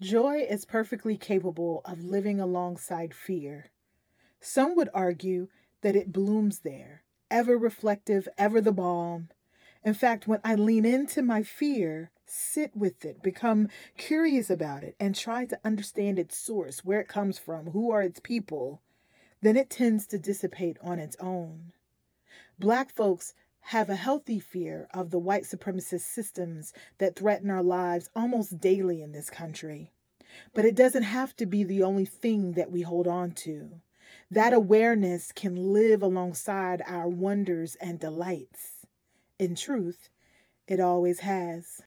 Joy is perfectly capable of living alongside fear. Some would argue that it blooms there, ever reflective, ever the balm. In fact, when I lean into my fear, sit with it, become curious about it, and try to understand its source, where it comes from, who are its people, then it tends to dissipate on its own. Black folks have a healthy fear of the white supremacist systems that threaten our lives almost daily in this country. But it doesn't have to be the only thing that we hold on to. That awareness can live alongside our wonders and delights. In truth, it always has.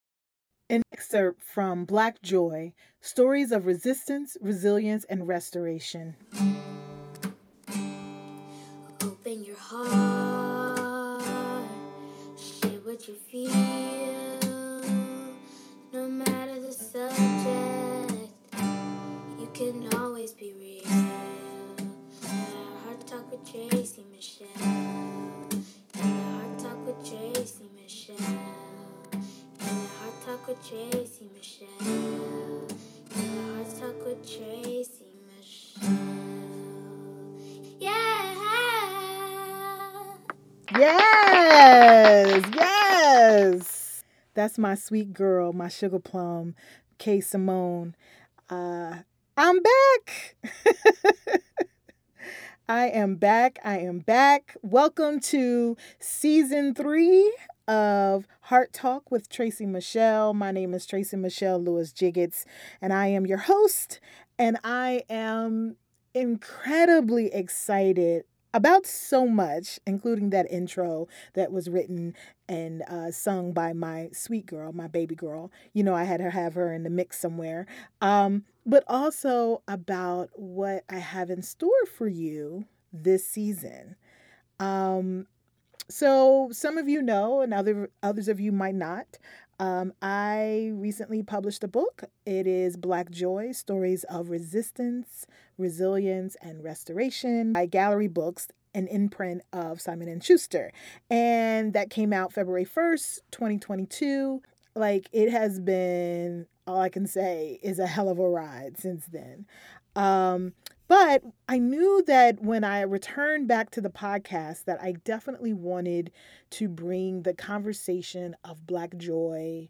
An excerpt from Black Joy Stories of Resistance, Resilience, and Restoration. Open your heart, Tracy Michelle. Heart Talk with Tracy Michelle. Yeah. Yes, yes. That's my sweet girl, my sugar plum, Kay Simone. Uh, I'm back. I am back. I am back. Welcome to season three of Heart Talk with Tracy Michelle. My name is Tracy Michelle Lewis Giggetts, and I am your host. And I am incredibly excited about so much, including that intro that was written and uh, sung by my sweet girl, my baby girl. You know, I had her have her in the mix somewhere. Um, but also about what I have in store for you this season. Um, so some of you know, and other others of you might not. Um, I recently published a book. It is Black Joy Stories of Resistance, Resilience, and Restoration by Gallery Books, an imprint of Simon and Schuster. And that came out February 1st, 2022. Like it has been all I can say is a hell of a ride since then. Um, but I knew that when I returned back to the podcast that I definitely wanted to bring the conversation of black joy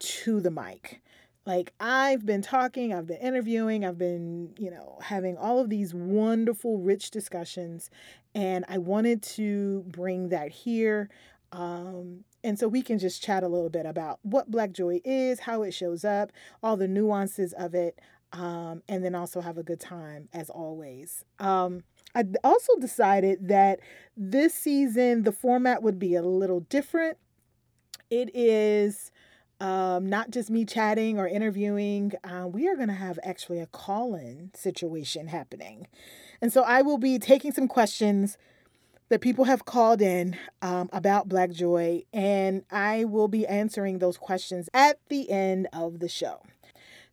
to the mic. Like I've been talking, I've been interviewing, I've been, you know, having all of these wonderful rich discussions and I wanted to bring that here um, and so we can just chat a little bit about what Black Joy is, how it shows up, all the nuances of it, um, and then also have a good time as always. Um, I also decided that this season the format would be a little different. It is um, not just me chatting or interviewing. Uh, we are going to have actually a call in situation happening. And so I will be taking some questions that people have called in um, about Black Joy, and I will be answering those questions at the end of the show.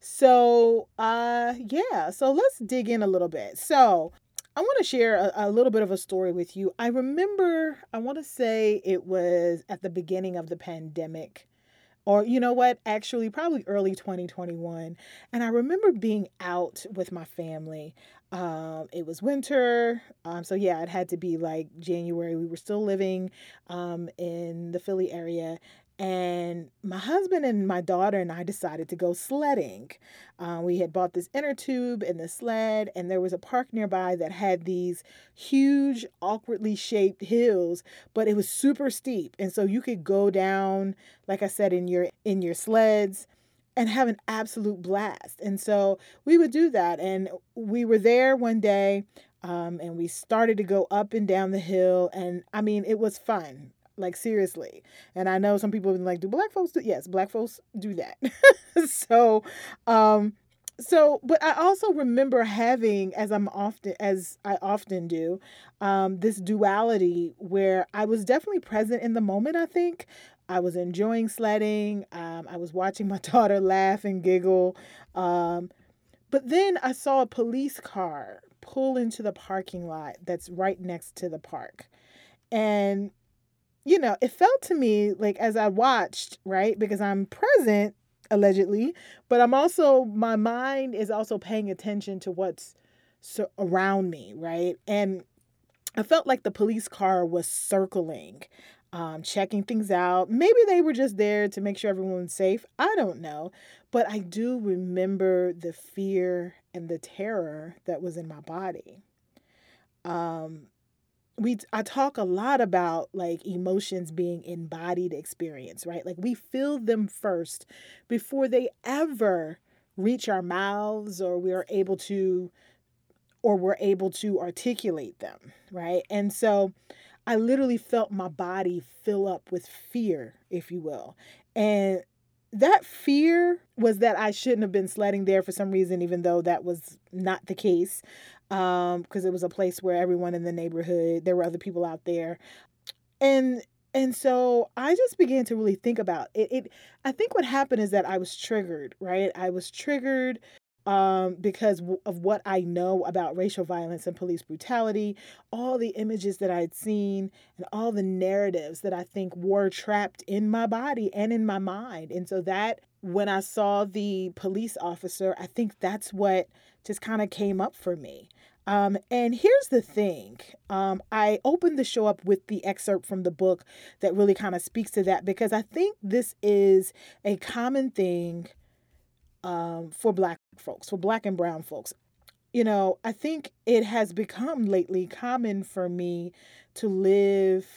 So, uh, yeah, so let's dig in a little bit. So, I want to share a, a, little bit of a story with you. I remember, I want to say it was at the beginning of the pandemic, or you know what, actually, probably early 2021. And I remember being out with my family. Um, it was winter. Um, so, yeah, it had to be like January. We were still living um, in the Philly area. And my husband and my daughter and I decided to go sledding. Uh, we had bought this inner tube and the sled, and there was a park nearby that had these huge, awkwardly shaped hills, but it was super steep, and so you could go down, like I said, in your in your sleds and have an absolute blast. And so we would do that, and we were there one day. Um, and we started to go up and down the hill and i mean it was fun like seriously. And I know some people have been like, do black folks do yes, black folks do that. so um so but I also remember having as I'm often as I often do, um, this duality where I was definitely present in the moment, I think. I was enjoying sledding. Um, I was watching my daughter laugh and giggle. Um, but then I saw a police car pull into the parking lot that's right next to the park. And you know, it felt to me like as I watched, right, because I'm present allegedly, but I'm also my mind is also paying attention to what's so around me, right? And I felt like the police car was circling, um, checking things out. Maybe they were just there to make sure everyone was safe. I don't know. But I do remember the fear and the terror that was in my body. Um, we I talk a lot about like emotions being embodied experience, right? Like we feel them first before they ever reach our mouths or we are able to or we're able to articulate them, right? And so I literally felt my body fill up with fear, if you will. And that fear was that I shouldn't have been sledding there for some reason, even though that was not the case um because it was a place where everyone in the neighborhood there were other people out there. And and so i just began to really think about it, it i think what happened is that i was triggered right? I was triggered um, because of what I know about racial violence and police brutality, all the images that I'd seen, and all the narratives that I think were trapped in my body and in my mind. And so that when I saw the police officer, I think that's what just kind of came up for me. Um, and here's the thing um, I opened the show up with the excerpt from the book that really kind of speaks to that because I think this is a common thing um, for Black folks, for Black and Brown folks. You know, I think it has become lately common for me to live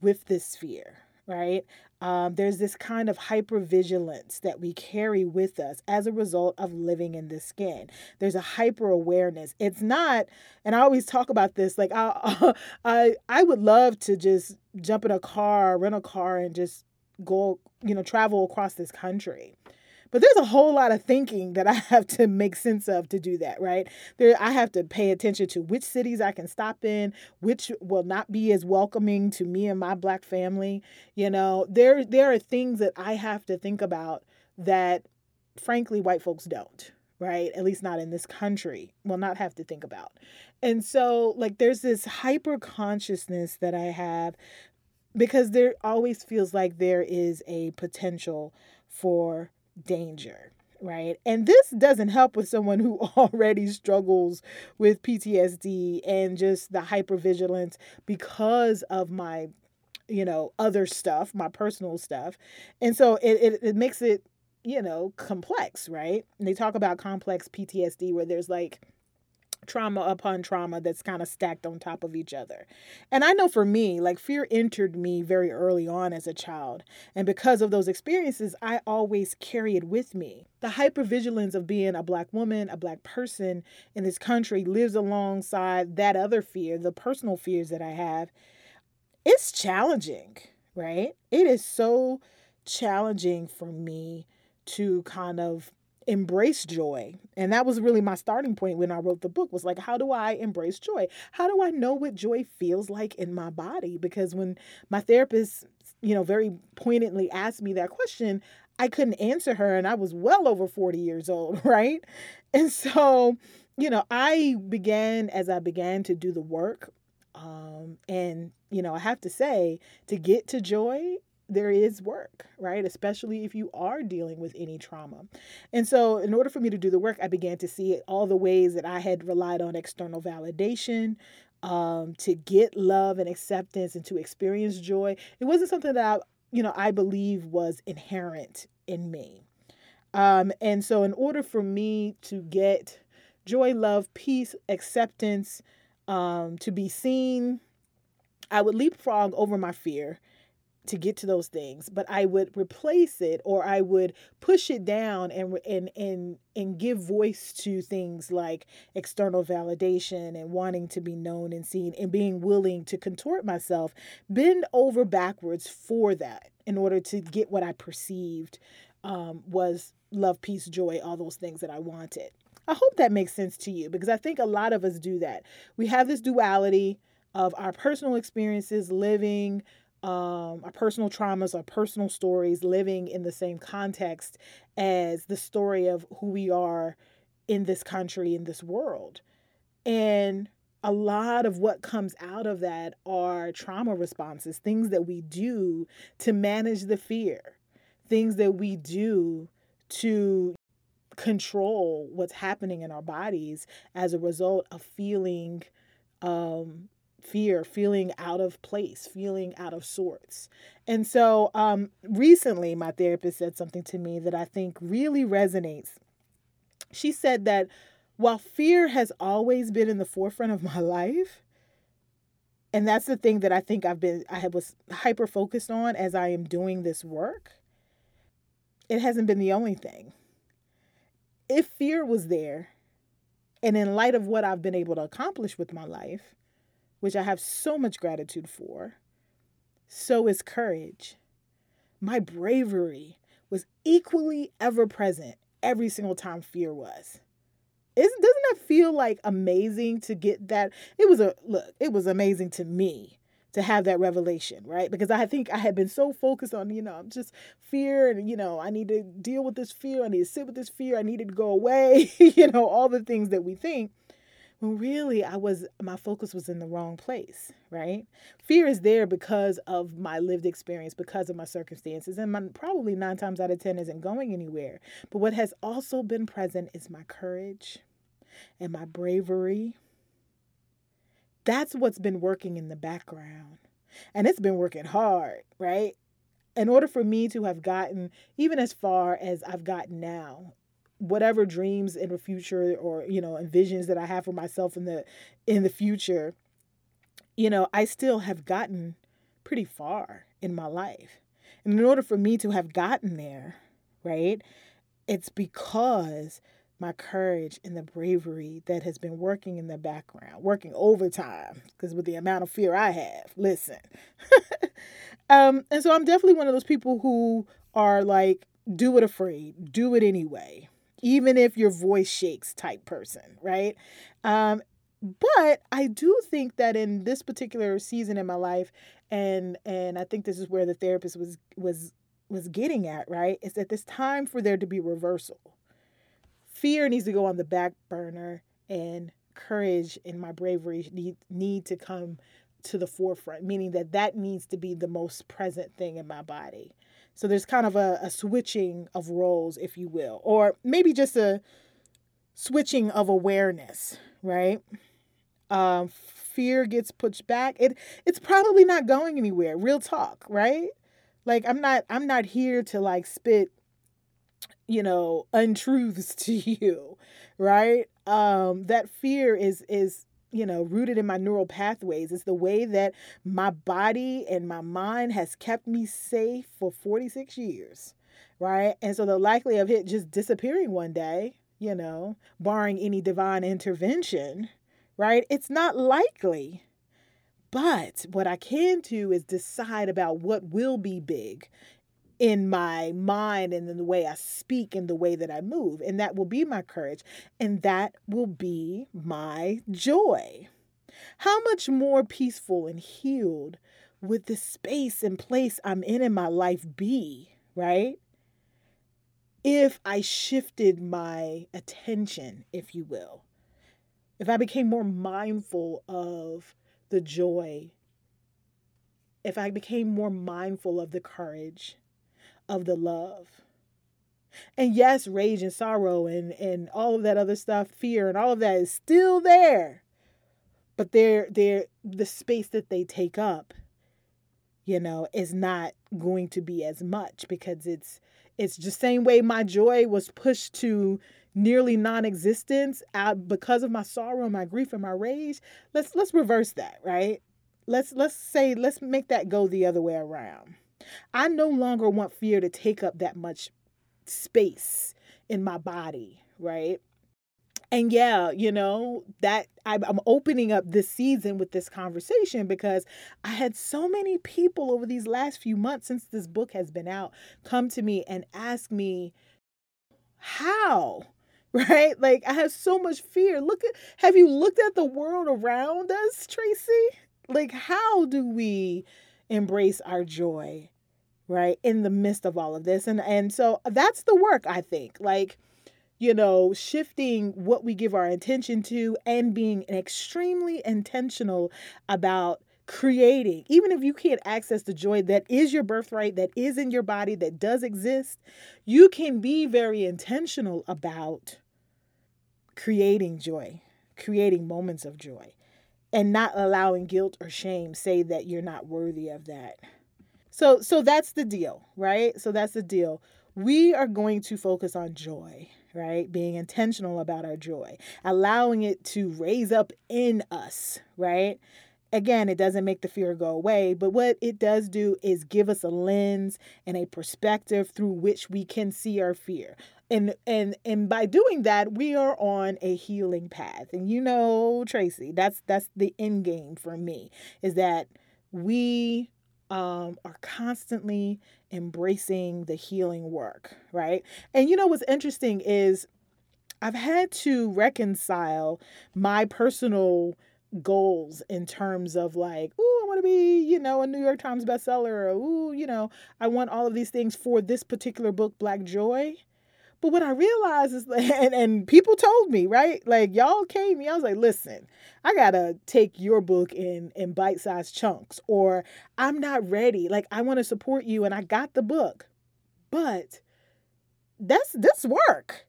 with this fear, right? Um, there's this kind of hypervigilance that we carry with us as a result of living in this skin. There's a hyper awareness. It's not, and I always talk about this. Like I, I, I would love to just jump in a car, rent a car, and just go, you know, travel across this country. But there's a whole lot of thinking that I have to make sense of to do that, right? There I have to pay attention to which cities I can stop in, which will not be as welcoming to me and my black family. You know, there there are things that I have to think about that frankly white folks don't right? At least not in this country, will not have to think about. And so, like, there's this hyper consciousness that I have because there always feels like there is a potential for danger right? And this doesn't help with someone who already struggles with PTSD and just the hypervigilance because of my, you know, other stuff, my personal stuff. And so it, it, it makes it, you know, complex, right? And they talk about complex PTSD where there's like, trauma upon trauma that's kind of stacked on top of each other. And I know for me, like fear entered me very early on as a child. And because of those experiences, I always carry it with me. The hypervigilance of being a black woman, a black person in this country lives alongside that other fear, the personal fears that I have. It's challenging, right? It is so challenging for me to kind of embrace joy. And that was really my starting point when i wrote the book was like how do i embrace joy? How do i know what joy feels like in my body? Because when my therapist you know very poignantly asked me that question i couldn't answer her and i was well over 40 years old right? And so you know i began as i began to do the work um, and you know i have to say to get to joy there is work, right? Especially if you are dealing with any trauma. And so, in order for me to do the work, I began to see all the ways that I had relied on external validation um, to get love and acceptance and to experience joy. It wasn't something that I, you know, I believe was inherent in me. Um, and so, in order for me to get joy, love, peace, acceptance, um, to be seen, I would leapfrog over my fear to get to those things but i would replace it or i would push it down and and and and give voice to things like external validation and wanting to be known and seen and being willing to contort myself bend over backwards for that in order to get what i perceived um, was love peace joy all those things that i wanted. I hope that makes sense to you because i think a lot of us do that. We have this duality of our personal experiences living um, our personal traumas, our personal stories living in the same context as the story of who we are in this country, in this world. And a lot of what comes out of that are trauma responses, things that we do to manage the fear, things that we do to control what's happening in our bodies as a result of feeling um, fear, feeling out of place, feeling out of sorts. And so um, recently, my therapist said something to me that I think really resonates. She said that while fear has always been in the forefront of my life, and that's the thing that I think I've been I was hyper focused on as I am doing this work. It hasn't been the only thing. If fear was there, and in light of what I've been able to accomplish with my life, which I have so much gratitude for, so is courage. My bravery was equally ever present every single time fear was. Isn't doesn't that feel like amazing to get that? It was a look, it was amazing to me to have that revelation, right? Because I think I had been so focused on, you know, I'm just fear and, you know, I need to deal with this fear. I need to sit with this fear. I needed to go away, you know, all the things that we think. When really I was, my focus was in the wrong place, right? Fear is there because of my lived experience, because of my circumstances, and my, probably nine times out of 10 isn't going anywhere. But what has also been present is my courage and my bravery that's what's been working in the background. And it's been working hard, right? In order for me to have gotten even as far as I've gotten now, whatever dreams in the future or, you know, and visions that I have for myself in the in the future, you know, I still have gotten pretty far in my life. And in order for me to have gotten there, right? It's because my courage and the bravery that has been working in the background, working overtime, because with the amount of fear I have, listen. um, and so I'm definitely one of those people who are like, do it afraid, do it anyway, even if your voice shakes type person, right? Um, but I do think that in this particular season in my life, and and I think this is where the therapist was was was getting at, right? Is that it's time for there to be reversal fear needs to go on the back burner and courage and my bravery need, need to come to the forefront, meaning that that needs to be the most present thing in my body. So there's kind of a, a switching of roles, if you will, or maybe just a switching of awareness, right? Um, fear gets pushed back. It it's probably not going anywhere. Real talk, right? Like I'm not I'm not here to like spit you know untruths to you right um that fear is is you know rooted in my neural pathways it's the way that my body and my mind has kept me safe for 46 years right? And so the likely of it just disappearing one day you know barring any divine intervention right it's not likely. But what I can do is decide about what will be big in my mind and in the way I speak and the way that I move. And that will be my courage. And that will be my joy. How much more peaceful and healed would the space and place I'm in in my life be, right? If I shifted my attention, if you will, if I became more mindful of the joy, if I became more mindful of the courage, of the love. And yes, rage and sorrow and, and all of that other stuff, fear and all of that is still there. But they're they're the space that they take up, you know, is not going to be as much because it's it's the same way my joy was pushed to nearly non-existence out because of my sorrow, and my grief, and my rage. Let's let's reverse that, right? Let's let's say let's make that go the other way around. I no longer want fear to take up that much space in my body, right? And yeah, you know, that I'm opening up this season with this conversation because I had so many people over these last few months since this book has been out come to me and ask me, how? Right? Like, I have so much fear. Look at, have you looked at the world around us, Tracy? Like, how do we embrace our joy? Right in the midst of all of this and and so that's the work i think like you know shifting what we give our attention to and being extremely intentional about creating, even if you can't access the joy that is your birthright, that is in your body, that does exist, you can be very intentional about creating joy, creating moments of joy, and not allowing guilt or shame say that you're not worthy of that. So so that's the deal, right? So that's the deal. We are going to focus on joy, right? Being intentional about our joy, allowing it to raise up in us, right? Again, it doesn't make the fear go away, but what it does do is give us a lens and a perspective through which we can see our fear. And and and by doing that, we are on a healing path. And you know, Tracy, that's that's the end game for me is that we um, are constantly embracing the healing work, right? And you know what's interesting is I've had to reconcile my personal goals in terms of like, ooh, I want to be, you know, a New York Times bestseller, or ooh, you know, I want all of these things for this particular book, Black Joy. But what I realized is, and, and people told me, right? Like y'all came me, I was like, listen, I gotta take your book in in bite sized chunks, or I'm not ready. Like I want to support you, and I got the book, but that's this work,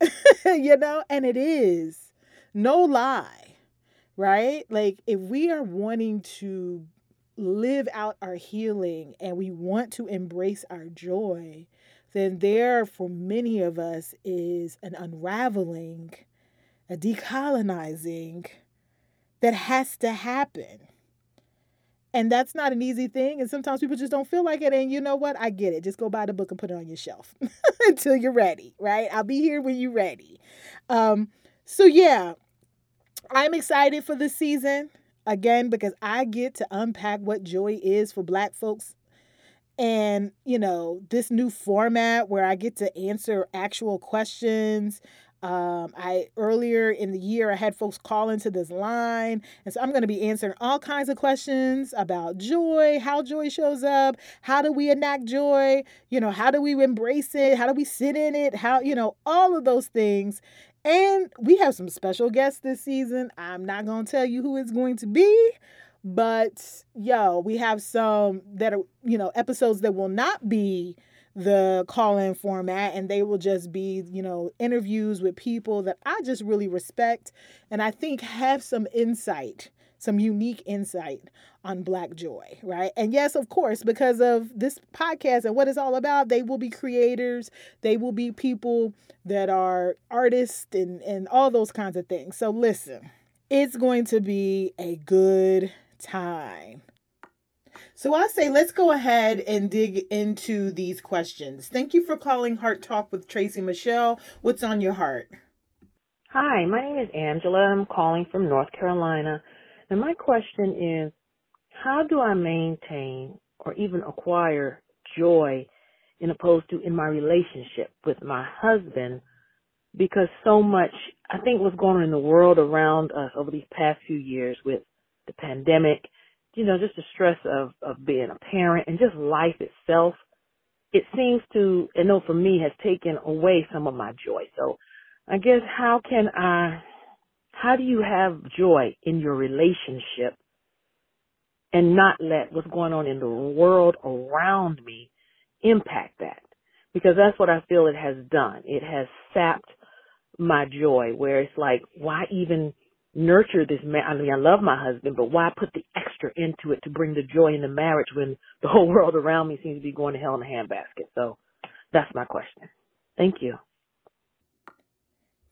you know, and it is no lie, right? Like if we are wanting to live out our healing and we want to embrace our joy then there for many of us is an unraveling, a decolonizing that has to happen. And that's not an easy thing. And sometimes people just don't feel like it. And you know what? I get it. Just go buy the book and put it on your shelf until you're ready, right? I'll be here when you're ready. Um, so, yeah, I'm excited for this season again because I get to unpack what joy is for Black folks and you know this new format where i get to answer actual questions um, i earlier in the year i had folks call into this line and so i'm going to be answering all kinds of questions about joy how joy shows up how do we enact joy you know how do we embrace it how do we sit in it how you know all of those things. And we have some special guests this season. I'm not going to tell you who it's going to be but yo, we have some that are, you know, episodes that will not be the call in format and they will just be, you know, interviews with people that I just really respect and I think have some insight, some unique insight on Black Joy, right? And yes, of course, because of this podcast and what it's all about, they will be creators, they will be people that are artists and, and all those kinds of things. So listen, it's going to be a good time. So I say let's go ahead and dig into these questions. Thank you for calling Heart Talk with Tracy Michelle. What's on your heart? Hi, my name is Angela. I'm calling from North Carolina. And my question is how do I maintain or even acquire joy in opposed to in my relationship with my husband because so much I think what's going on in the world around us over these past few years with the pandemic, you know, just the stress of, of being a parent and just life itself, it seems to, I know for me, has taken away some of my joy. So I guess how can I, how do you have joy in your relationship and not let what's going on in the world around me impact that? Because that's what I feel it has done. It has sapped my joy where it's like, why even nurture this man. I mean, I love my husband, but why put the extra into it to bring the joy in the marriage when the whole world around me seems to be going to hell in a handbasket? So that's my question. Thank you.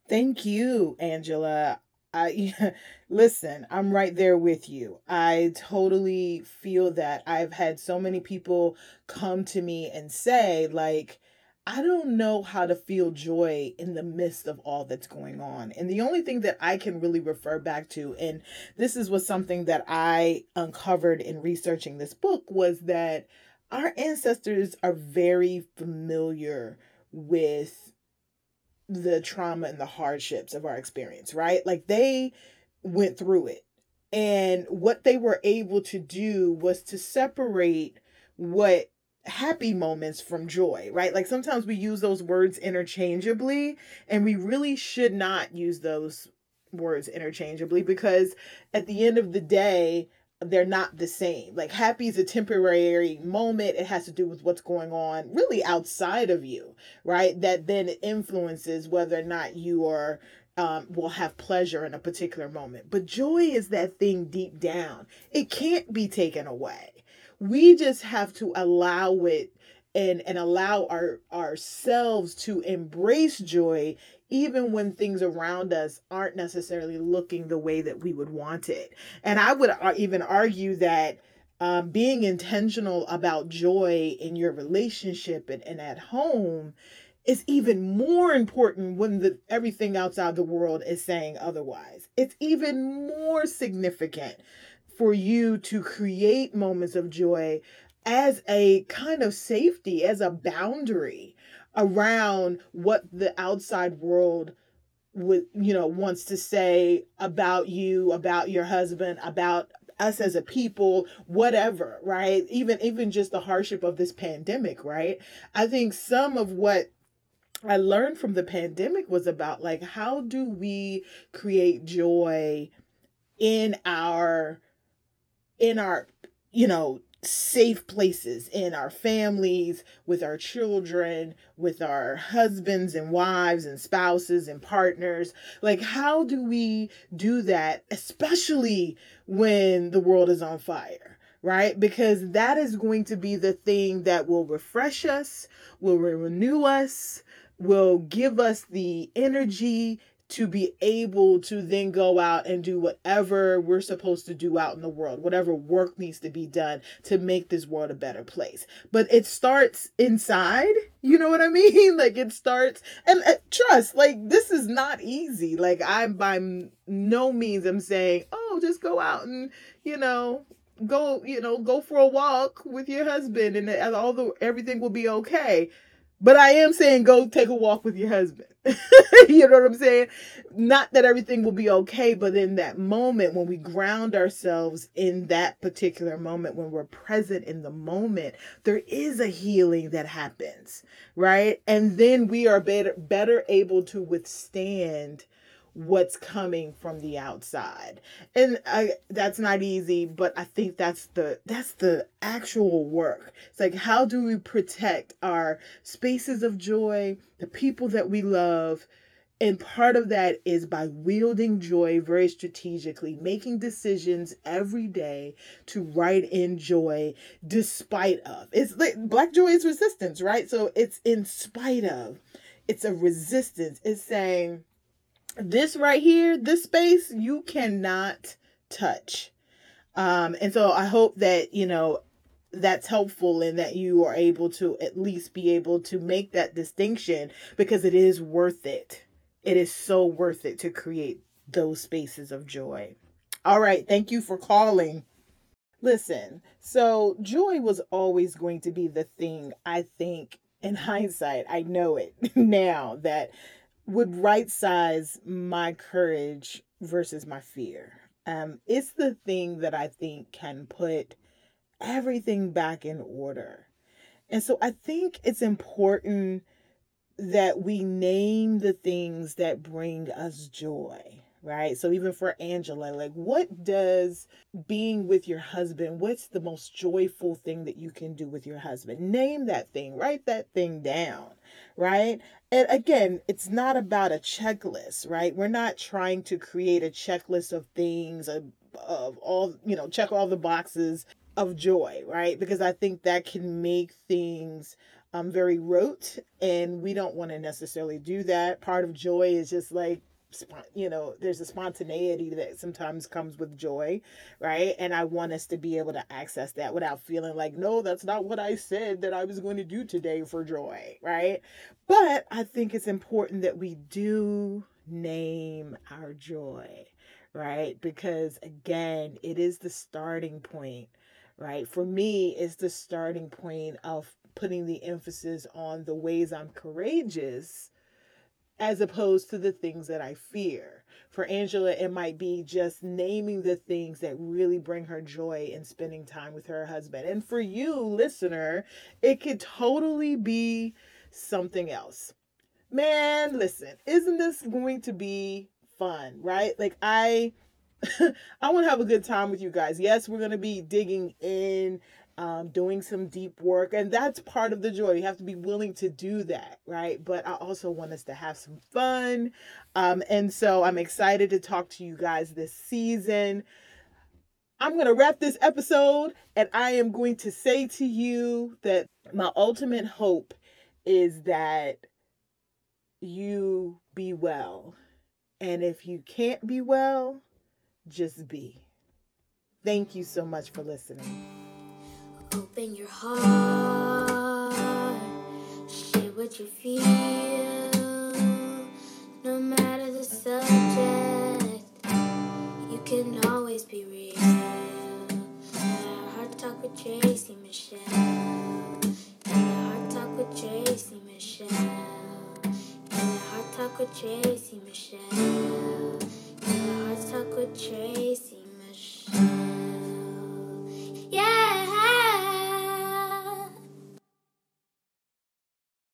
Thank you, Angela. I listen, I'm right there with you. I totally feel that I've had so many people come to me and say like I don't know how to feel joy in the midst of all that's going on. And the only thing that I can really refer back to, and this is was something that I uncovered in researching this book, was that our ancestors are very familiar with the trauma and the hardships of our experience, right? Like they went through it. And what they were able to do was to separate what happy moments from joy, right? Like sometimes we use those words interchangeably, and we really should not use those words interchangeably because at the end of the day, they're not the same. Like happy is a temporary moment. It has to do with what's going on really outside of you, right? That then influences whether or not you are um, will have pleasure in a particular moment. But joy is that thing deep down. It can't be taken away. We just have to allow it and and allow our ourselves to embrace joy even when things around us aren't necessarily looking the way that we would want it. And I would even argue that um, being intentional about joy in your relationship and, and at home is even more important when the everything outside the world is saying otherwise. It's even more significant for you to create moments of joy as a kind of safety, as a boundary around what the outside world would you know wants to say about you about your husband about us as a people whatever right? Even even just the hardship of this pandemic right? I think some of what i learned from the pandemic was about like how do we create joy in our in our you know safe places in our families, with our children, with our husbands and wives and spouses and partners. Like, how do we do that, especially when the world is on fire? Right? Because that is going to be the thing that will refresh us, will renew us, will give us the energy to be able to then go out and do whatever we're supposed to do out in the world, whatever work needs to be done to make this world a better place. But it starts inside, you know what I mean? Like it starts, and uh, trust, like this is not easy. Like I'm by no means I'm saying, oh, just go out and, you know, go, you know, go for a walk with your husband and all the everything will be okay but I am saying go take a walk with your husband. you know what I'm saying? Not that everything will be okay, but in that moment when we ground ourselves in that particular moment, when we're present in the moment, there is a healing that happens, right? And then we are better better able to withstand what's coming from the outside and I, that's not easy but i think that's the that's the actual work it's like how do we protect our spaces of joy the people that we love and part of that is by wielding joy very strategically, making decisions every day to write in joy despite of. It's like black joy is resistance, right? So it's in spite of. It's a resistance. It's saying, this right here, this space, you cannot touch. Um, and so I hope that, you know, that's helpful and that you are able to at least be able to make that distinction because it is worth it. It is so worth it to create those spaces of joy. All right. Thank you for calling. Listen, so joy was always going to be the thing I think in hindsight, I know it now that would right size my courage versus my fear. Um, it's the thing that I think can put everything back in order. And so I think it's important that we name the things that bring us joy right? So even for Angela, like what does being with your husband, what's the most joyful thing that you can do with your husband? Name that thing, write that thing down, right? And again, it's not about a checklist, right? We're not trying to create a checklist of things of, of all, you know, check all the boxes of joy, right? Because I think that can make things um very rote and we don't want to necessarily do that. Part of joy is just like you know there's a spontaneity that sometimes comes with joy right? And i want us to be able to access that without feeling like no that's not what i said that i was going to do today for joy right? But i think it's important that we do name our joy right? Because again it is the starting point right? For me it's the starting point of putting the emphasis on the ways i'm courageous as opposed to the things that I fear. For Angela, it might be just naming the things that really bring her joy in spending time with her husband. And for you, listener, it could totally be something else. Man, listen, isn't this going to be fun, right? Like, I I want to have a good time with you guys. Yes, we're going to be digging in, um, doing some deep work, and that's part of the joy. You have to be willing to do that, right? But I also want us to have some fun. Um, and so I'm excited to talk to you guys this season. I'm going to wrap this episode, and I am going to say to you that my ultimate hope is that you be well. And if you can't be well, just be. Thank you so much for listening. Open your heart, share what you feel, no matter the subject. You can always be real. Our heart talk with Tracy Michelle. Our heart talk with Tracy Michelle. Heart talk with Tracy Michelle. Heart talk with Tracy